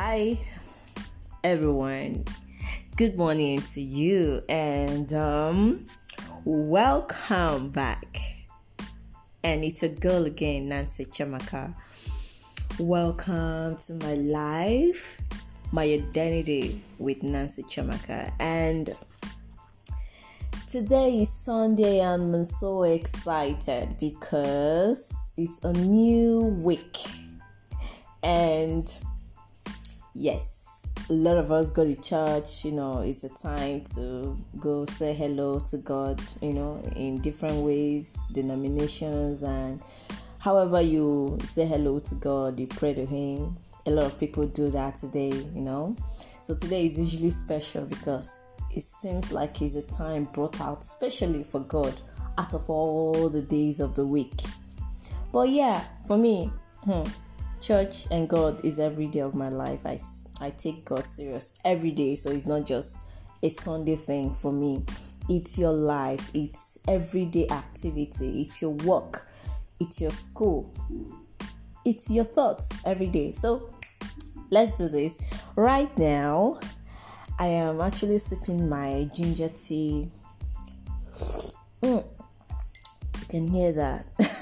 Hi, everyone. Good morning to you, and um, welcome back. And it's a girl again, Nancy Chamaka. Welcome to my life, my identity with Nancy Chamaka, and today is Sunday, and I'm so excited because it's a new week, and yes, a lot of us go to church. You know, it's a time to go say hello to God. You know, in different ways, denominations, and however you say hello to God, you pray to Him. A lot of people do that today. You know, so today is usually special because it seems like it's a time brought out specially for God out of all the days of the week. But yeah, for me, hmm, church and God is every day of my life. I, I take God serious every day, so it's not just a Sunday thing for me. It's your life, it's everyday activity, it's your work, it's your school, it's your thoughts every day. So let's do this. Right now, I am actually sipping my ginger tea. Mm. You can hear that.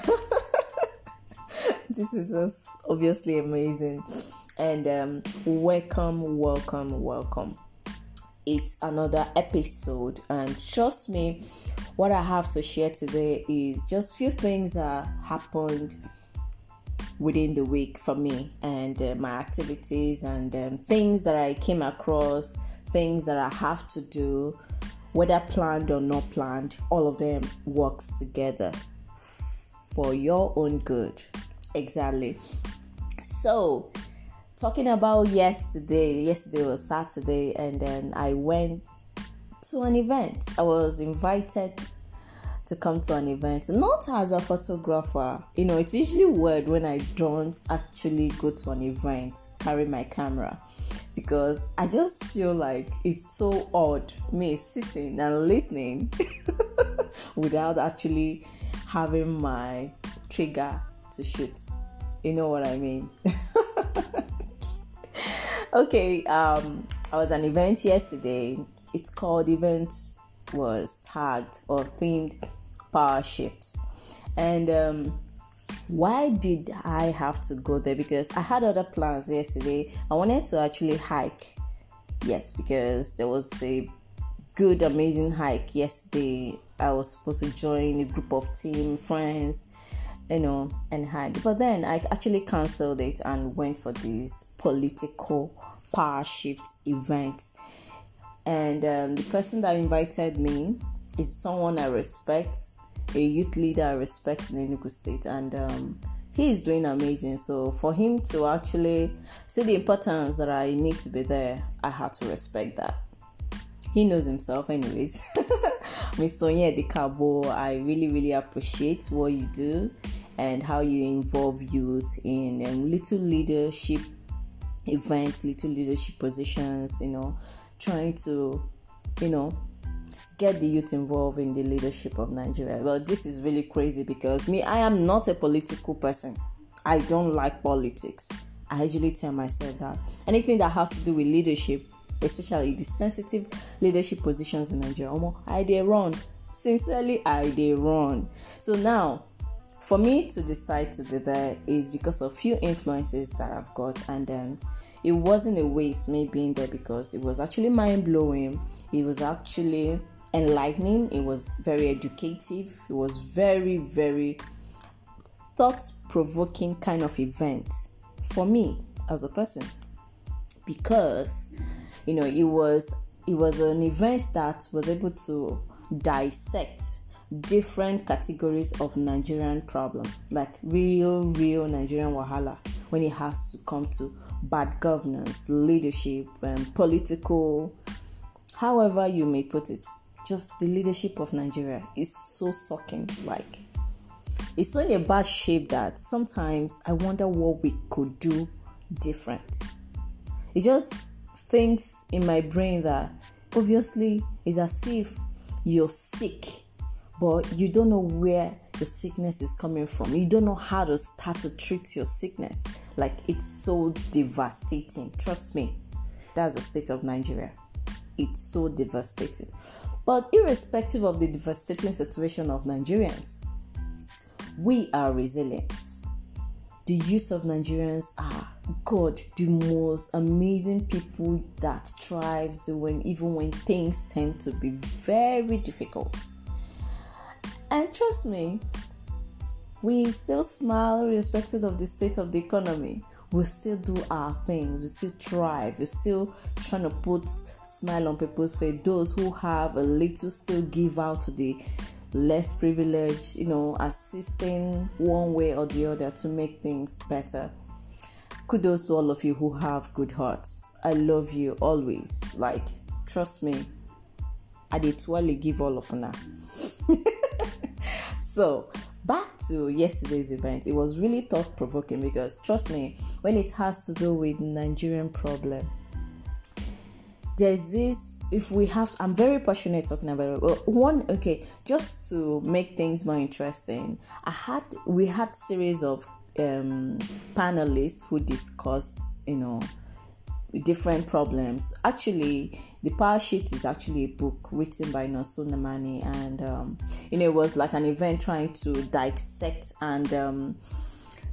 this is just obviously amazing. And um, welcome, welcome, welcome. It's another episode, and trust me, what I have to share today is just few things that happened within the week for me and uh, my activities and um, things that I came across, things that I have to do, whether planned or not planned, all of them works together for your own good. Exactly. So, talking about yesterday, yesterday was Saturday, and then I went to an event. I was invited to come to an event, not as a photographer. You know, it's usually weird when I don't actually go to an event, carry my camera, because I just feel like it's so odd me sitting and listening without actually having my trigger to shoot. You know what I mean? okay, um, I was an event yesterday. It's called event was tagged or themed power shift. And um, why did I have to go there? Because I had other plans yesterday. I wanted to actually hike. Yes, because there was a good, amazing hike yesterday. I was supposed to join a group of team friends, you know, and hike. But then I actually cancelled it and went for this political power shift event. And um, the person that invited me is someone I respect, a youth leader I respect in Enugu State, and um, he is doing amazing. So for him to actually see the importance that I need to be there, I had to respect that. He knows himself, anyways. Mr. Onyedi Kabo, I really, really appreciate what you do and how you involve youth in um, little leadership events, little leadership positions, you know, trying to, you know, get the youth involved in the leadership of Nigeria. Well, this is really crazy because me, I am not a political person. I don't like politics. I usually tell myself that anything that has to do with leadership, especially the sensitive leadership positions in Nigeria, almost I they run. Sincerely, I they run. So now, for me to decide to be there is because of few influences that I've got, and then it wasn't a waste me being there because it was actually mind blowing. It was actually enlightening. It was very educative. It was very, very thought provoking kind of event for me as a person because you know it was it was an event that was able to dissect different categories of Nigerian problem like real real Nigerian wahala when it has to come to bad governance leadership and political however you may put it just the leadership of Nigeria is so sucking. Like, it's so in a bad shape that sometimes I wonder what we could do different. It just thinks in my brain that obviously it's as if you're sick, but you don't know where the sickness is coming from. You don't know how to start to treat your sickness. Like it's so devastating. Trust me, that's the state of Nigeria. It's so devastating. But irrespective of the devastating situation of Nigerians, we are resilient. The youth of Nigerians are God, the most amazing people that thrives when even when things tend to be very difficult. And trust me, we still smile irrespective of the state of the economy. We still do our things. We still thrive. We're still trying to put smile on people's face. Those who have a little still give out to the less privileged, you know, assisting one way or the other to make things better. Kudos to all of you who have good hearts. I love you always. Like, trust me, I did totally give all of now. so, back to yesterday's event. It was really thought provoking because, trust me, when it has to do with Nigerian problem, there's this if we have i'm very passionate talking about it but one okay just to make things more interesting i had we had series of um panelists who discussed you know different problems. Actually the power shift is actually a book written by Nonso Namani and um, you know it was like an event trying to dissect and um,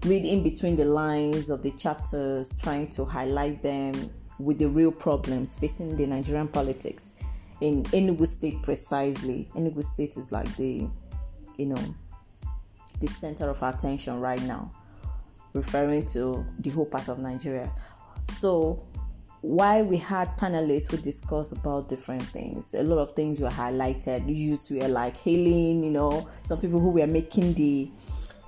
read in between the lines of the chapters trying to highlight them with the real problems facing the Nigerian politics in Enugu State precisely. Enugu State is like the, you know, the center of attention right now, referring to the whole part of Nigeria. So, why we had panelists who discuss about different things, a lot of things were highlighted. You were like hailing, you know, some people who were making the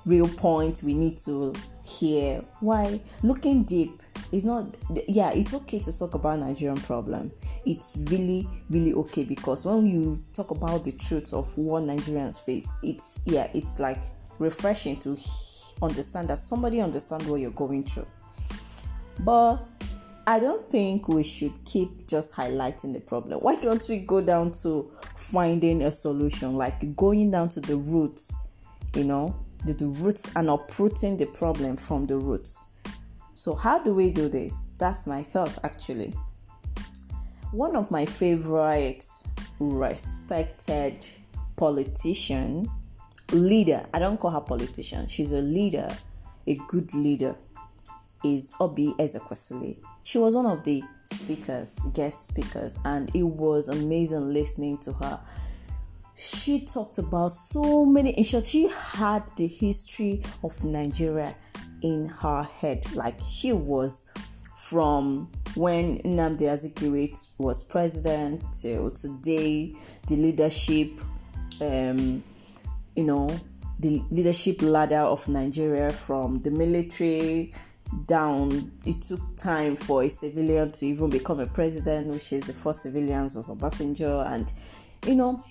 real point we need to hear. Why looking deep it's not yeah it's okay to talk about nigerian problem. It's really really okay because when you talk about the truth of what nigerians face it's yeah it's like refreshing to understand that somebody understand what you're going through. But i don't think we should keep just highlighting the problem. Why don't we go down to finding a solution like going down to the roots you know the, the roots and uprooting the problem from the roots so, how do we do this? That's my thought actually. One of my favorite respected politician, leader, I don't call her politician, she's a leader, a good leader, is Oby Ezekwesili. She was one of the speakers, guest speakers, and it was amazing listening to her. She talked about so many, issues. she had the history of Nigeria in her head. Like she was from when Nnamdi Azikiwe was president till today, the leadership, um, you know, the leadership ladder of Nigeria from the military down. It took time for a civilian to even become a president, which is the first civilians was Obasanjo, and you know,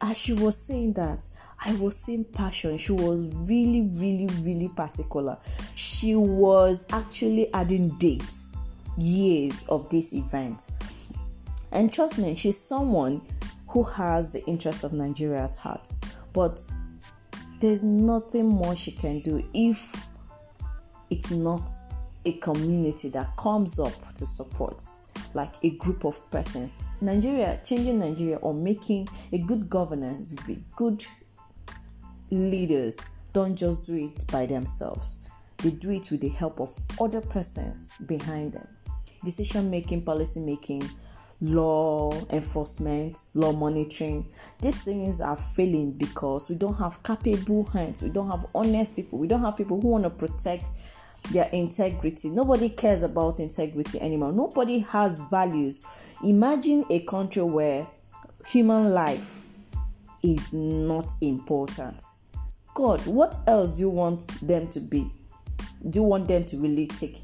as she was saying that, I was seeing passion. She was really, really, really particular. She was actually adding dates, years of this event. And trust me, she's someone who has the interest of Nigeria at heart. But there's nothing more she can do if it's not a community that comes up to support like a group of persons nigeria changing nigeria or making a good governance be good leaders don't just do it by themselves, they do it with the help of other persons behind them. Decision making, policy making, law enforcement, law monitoring. These things are failing because we don't have capable hands, we don't have honest people, we don't have people who want to protect their integrity. Nobody cares about integrity anymore. Nobody has values. Imagine a country where human life is not important. God, what else do you want them to be? Do you want them to really take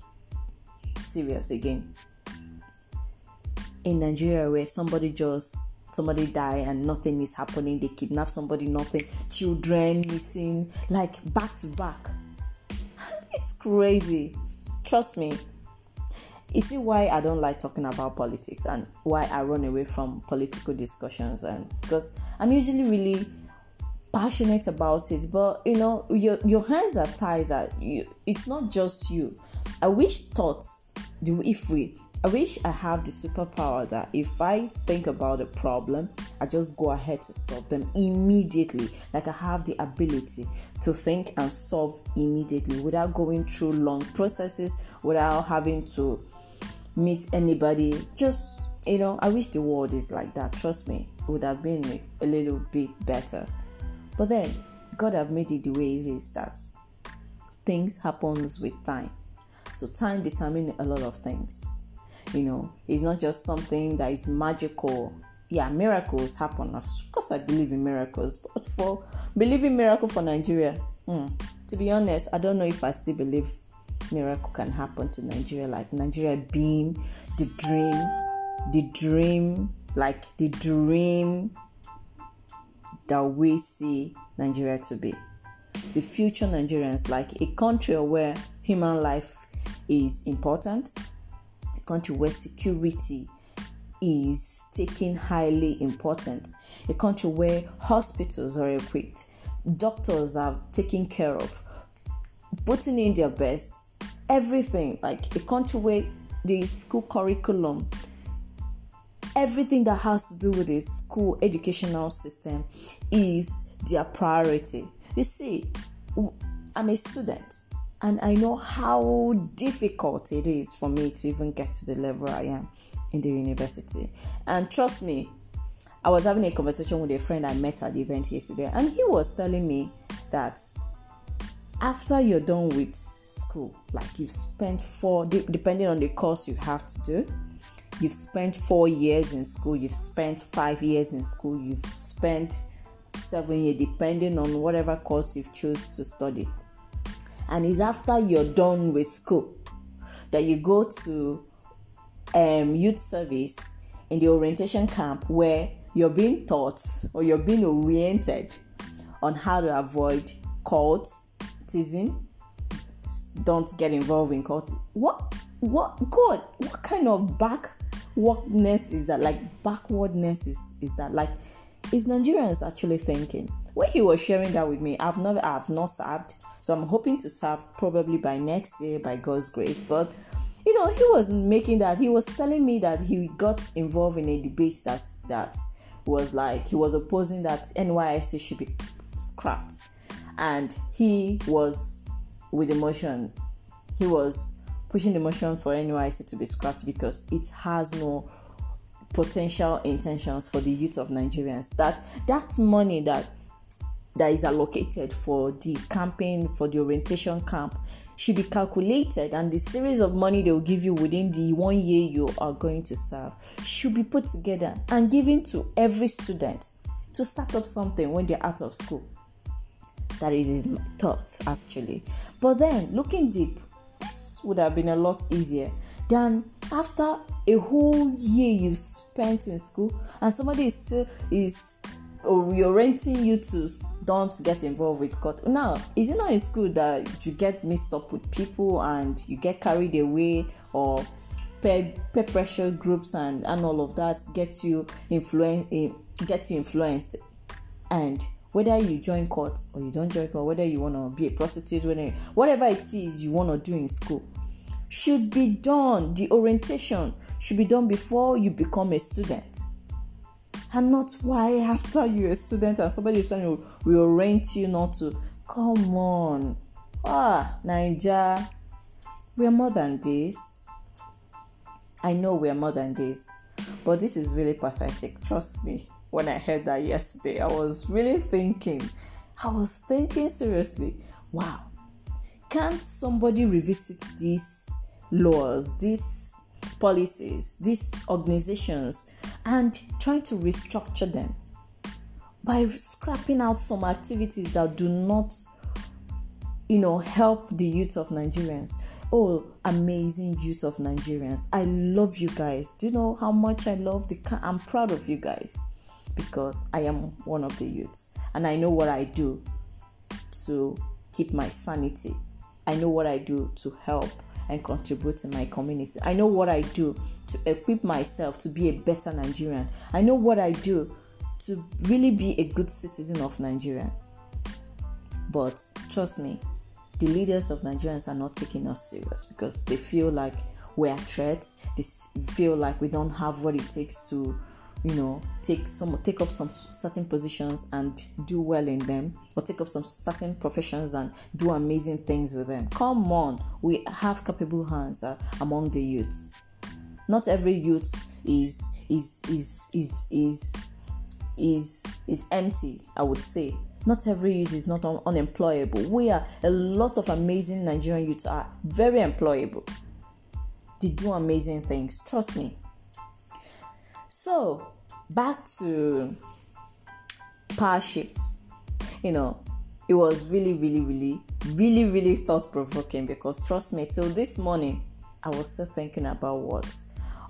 serious again? In Nigeria, where somebody just somebody die and nothing is happening, they kidnap somebody, nothing, children missing, like back to back. It's crazy. Trust me. You see why I don't like talking about politics and why I run away from political discussions and because I'm usually really passionate about it, but you know, your your hands are tied. That you, it's not just you. I wish thoughts do if we. I wish I have the superpower that if I think about a problem, I just go ahead to solve them immediately. Like I have the ability to think and solve immediately without going through long processes, without having to meet anybody. Just you know, I wish the world is like that. Trust me, it would have been a little bit better. But then God have made it the way it is that things happens with time. So time determines a lot of things. You know, it's not just something that is magical. Yeah, miracles happen. Of course, I believe in miracles, but for believing miracle for Nigeria, hmm, to be honest, I don't know if I still believe miracle can happen to Nigeria. Like Nigeria being the dream, the dream, like the dream that we see Nigeria to be. The future Nigerians, like a country where human life is important, a country where security is taken highly important, a country where hospitals are equipped, doctors are taken care of, putting in their best, everything, like a country where the school curriculum everything that has to do with the school educational system is their priority. You see, I'm a student and I know how difficult it is for me to even get to the level I am in the university. And trust me, I was having a conversation with a friend I met at the event yesterday, and he was telling me that after you're done with school, like you've spent four, depending on the course you have to do, you've spent four years in school, you've spent five years in school, you've spent seven years, depending on whatever course you've choose to study. And it's after you're done with school that you go to um, youth service in the orientation camp where you're being taught or you're being oriented on how to avoid cultism. Don't get involved in cultism. What? What? God? What kind of back? Backwardness is that? Like backwardness is is that? Like is Nigerians actually thinking? When he was sharing that with me, I've never I've not served, so I'm hoping to serve probably by next year by God's grace. But you know, he was making that he was telling me that he got involved in a debate that's that was like he was opposing that NYSC should be scrapped, and he was with emotion. He was pushing the motion for NYSC to be scrapped because it has no potential intentions for the youth of Nigerians. That that money that that is allocated for the campaign for the orientation camp should be calculated and the series of money they will give you within the one year you are going to serve should be put together and given to every student to start up something when they're out of school that is my thought actually but then looking deep this would have been a lot easier than after a whole year you spent in school and somebody is still is orienting you to don't get involved with court. Now, is it not in school that you get mixed up with people and you get carried away or peer, peer pressure groups and, and all of that get you influence eh, get you influenced and whether you join court or you don't join court, whether you want to be a prostitute, whether, whatever it is you want to do in school, should be done. The orientation should be done before you become a student. And not why after you're a student and somebody is trying to reorient you not to. Come on. Ah, Niger. We're more than this. I know we're more than this. But this is really pathetic. Trust me. When I heard that yesterday, I was really thinking. I was thinking seriously. Wow. Can't somebody revisit these laws, these policies, these organizations, and trying to restructure them by scrapping out some activities that do not, you know, help the youth of Nigerians. Oh, amazing youth of Nigerians! I love you guys. Do you know how much I love the? I'm proud of you guys because I am one of the youths, and I know what I do to keep my sanity. I know what I do to help and contribute in my community. I know what I do to equip myself to be a better Nigerian. I know what I do to really be a good citizen of Nigeria. But trust me, the leaders of Nigerians are not taking us serious because they feel like we're threats. They feel like we don't have what it takes to, you know, take some take up some certain positions and do well in them, or take up some certain professions and do amazing things with them. Come on, we have capable hands uh, among the youths. Not every youth is is is is is is is empty. I would say not every youth is not un- unemployable. We are a lot of amazing Nigerian youths are very employable. They do amazing things. Trust me. So back to power shift. You know, it was really, really, really, really, really thought provoking because trust me, till this morning I was still thinking about what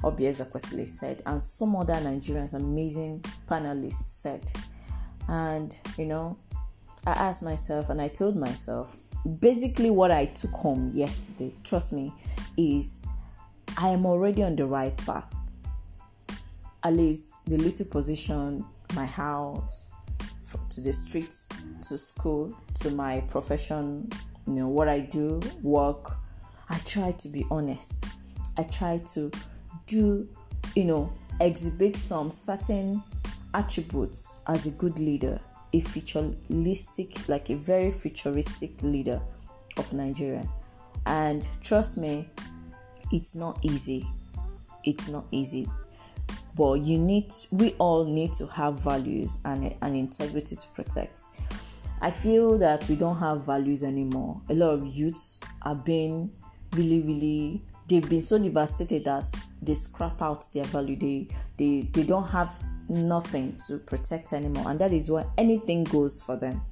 Oby Ezekwesili said and some other Nigerians, amazing panelists said. And you know, I asked myself and I told myself basically what I took home yesterday, trust me, is I am already on the right path. At least the little position, my house, to the streets, to school, to my profession, you know, what I do, work. I try to be honest. I try to do, you know, exhibit some certain attributes as a good leader a futuristic, like a very futuristic leader of Nigeria. And trust me, it's not easy. It's not easy. But you need, we all need to have values and, and integrity to protect. I feel that we don't have values anymore. A lot of youths are being really, really they've been so devastated that they scrap out their value. They they they don't have nothing to protect anymore, and that is why anything goes for them.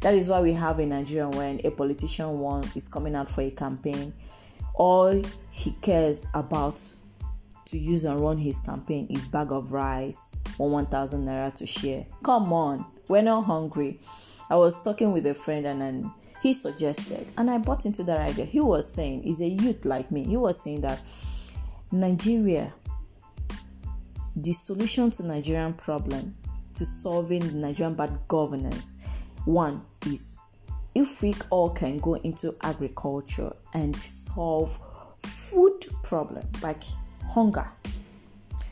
That is why we have in Nigeria when a politician one is coming out for a campaign, all he cares about to use and run his campaign is bag of rice or 1000 naira to share. Come on, we're not hungry. I was talking with a friend and then he suggested, and I bought into that idea. He was saying, he's a youth like me, he was saying that Nigeria the solution to Nigerian problem to solving Nigerian bad governance one is if we all can go into agriculture and solve food problem like hunger.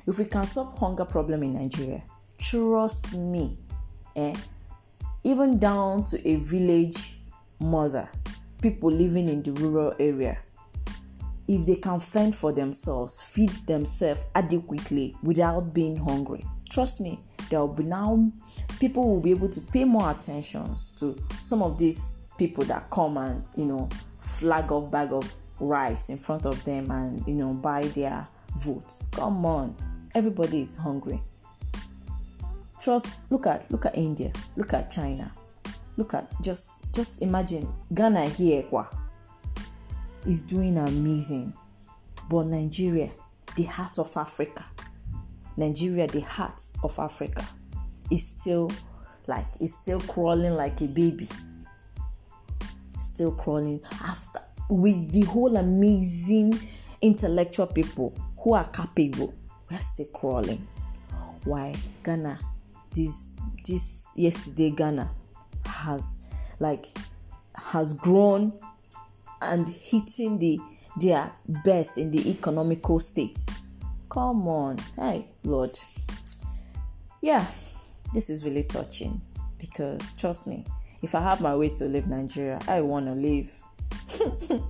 If we can solve hunger problem in nigeria trust me eh, even down to a village mother people living in the rural area if they can fend for themselves, feed themselves adequately without being hungry, trust me, there will be now people will be able to pay more attention to some of these people that come and you know flag off bag of rice in front of them and you know buy their votes. Come on, everybody is hungry. Trust. Look at look at India. Look at China. Look at just just imagine Ghana here, kwa is doing amazing. But Nigeria, the heart of Africa, Nigeria, the heart of Africa, is still like is still crawling like a baby. Still crawling after with the whole amazing intellectual people who are capable. We are still crawling. Why Ghana? This this yesterday Ghana has like has grown and hitting the their best in the economical states. Come on, hey Lord. Yeah, this is really touching because trust me, if I have my ways to live Nigeria, I want to live.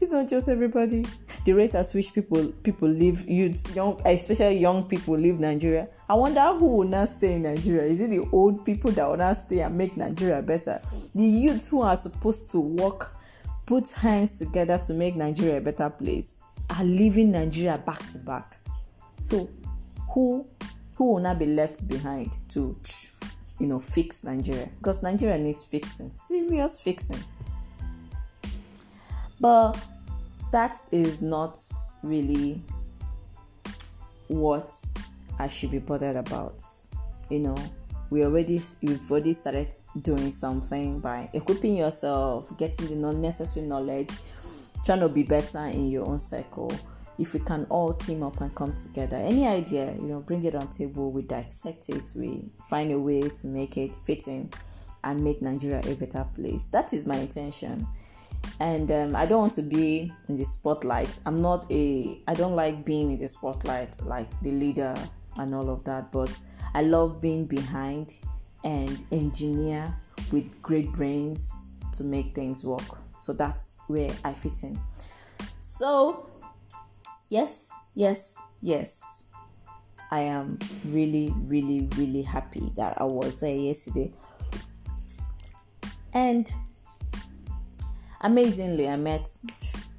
it's not just everybody. The rate at which people people live, youths, young, especially young people live Nigeria. I wonder who will not stay in Nigeria. Is it the old people that will not stay and make Nigeria better? The youths who are supposed to work put hands together to make Nigeria a better place are leaving Nigeria back to back. So who who will not be left behind to you know fix Nigeria? Because Nigeria needs fixing, serious fixing. But that is not really what I should be bothered about. You know, we already you've already started doing something by equipping yourself, getting the necessary knowledge, trying to be better in your own circle. if we can all team up and come together. Any idea, you know, bring it on table, we dissect it, we find a way to make it fitting and make Nigeria a better place. That is my intention. And um, I don't want to be in the spotlight. I'm not a, I don't like being in the spotlight like the leader and all of that, but I love being behind and engineer with great brains to make things work. So that's where I fit in. So, yes, yes, yes. I am really, really, really happy that I was there yesterday. And amazingly, I met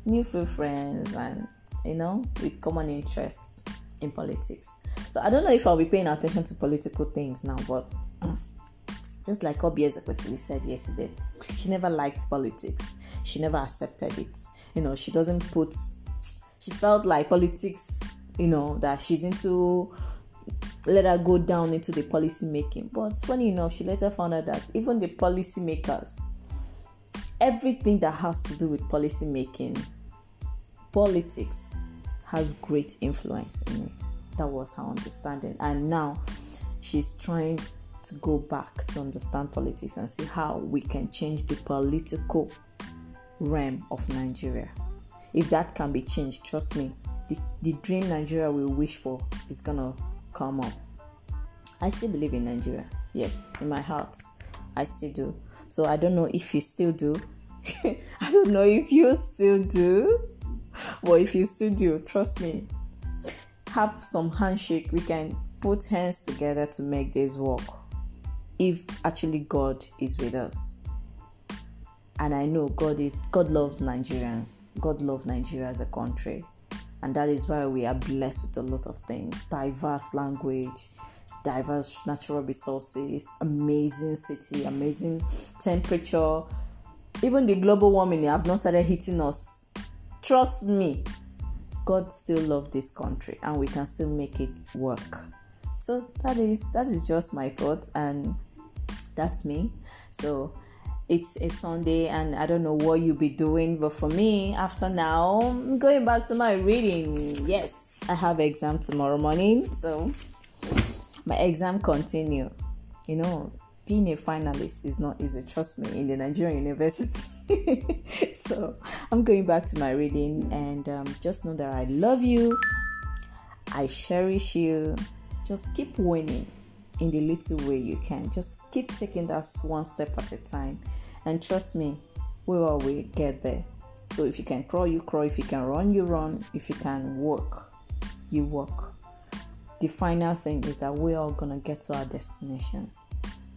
new few friends and, you know, with common interests in politics. So I don't know if I'll be paying attention to political things now, but just like Oby Ezekwesili said yesterday, she never liked politics. She never accepted it. You know, she doesn't put. She felt like politics. You know that she's into. Let her go down into the policy making. But funny enough, she later found out that even the policy makers, everything that has to do with policy making, politics has great influence in it. That was her understanding. And now she's trying to go back to understand politics and see how we can change the political realm of Nigeria. If that can be changed, trust me, the, the dream Nigeria will wish for is gonna come up. I still believe in Nigeria. Yes, in my heart, I still do. So I don't know if you still do. I don't know if you still do. But if you still do, trust me, have some handshake. We can put hands together to make this work if actually God is with us. And I know God is God loves Nigerians. God loves Nigeria as a country. And that is why we are blessed with a lot of things. Diverse language, diverse natural resources, amazing city, amazing temperature. Even the global warming have not started hitting us. Trust me, God still loves this country and we can still make it work. So that is that is just my thoughts and that's me. So it's a Sunday and I don't know what you'll be doing, but for me, after now, I'm going back to my reading. Yes, I have exam tomorrow morning, so my exam continue. You know, being a finalist is not easy, trust me, in the Nigerian university. so I'm going back to my reading and um, just know that I love you. I cherish you. Just keep winning in the little way you can. Just keep taking that one step at a time. And trust me, we will we get there. So if you can crawl, you crawl. If you can run, you run. If you can walk, you walk. The final thing is that we're all gonna get to our destinations.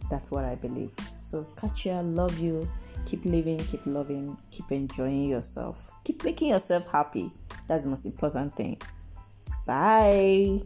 That's what I believe. So catch you, love you, keep living, keep loving, keep enjoying yourself, keep making yourself happy. That's the most important thing. Bye.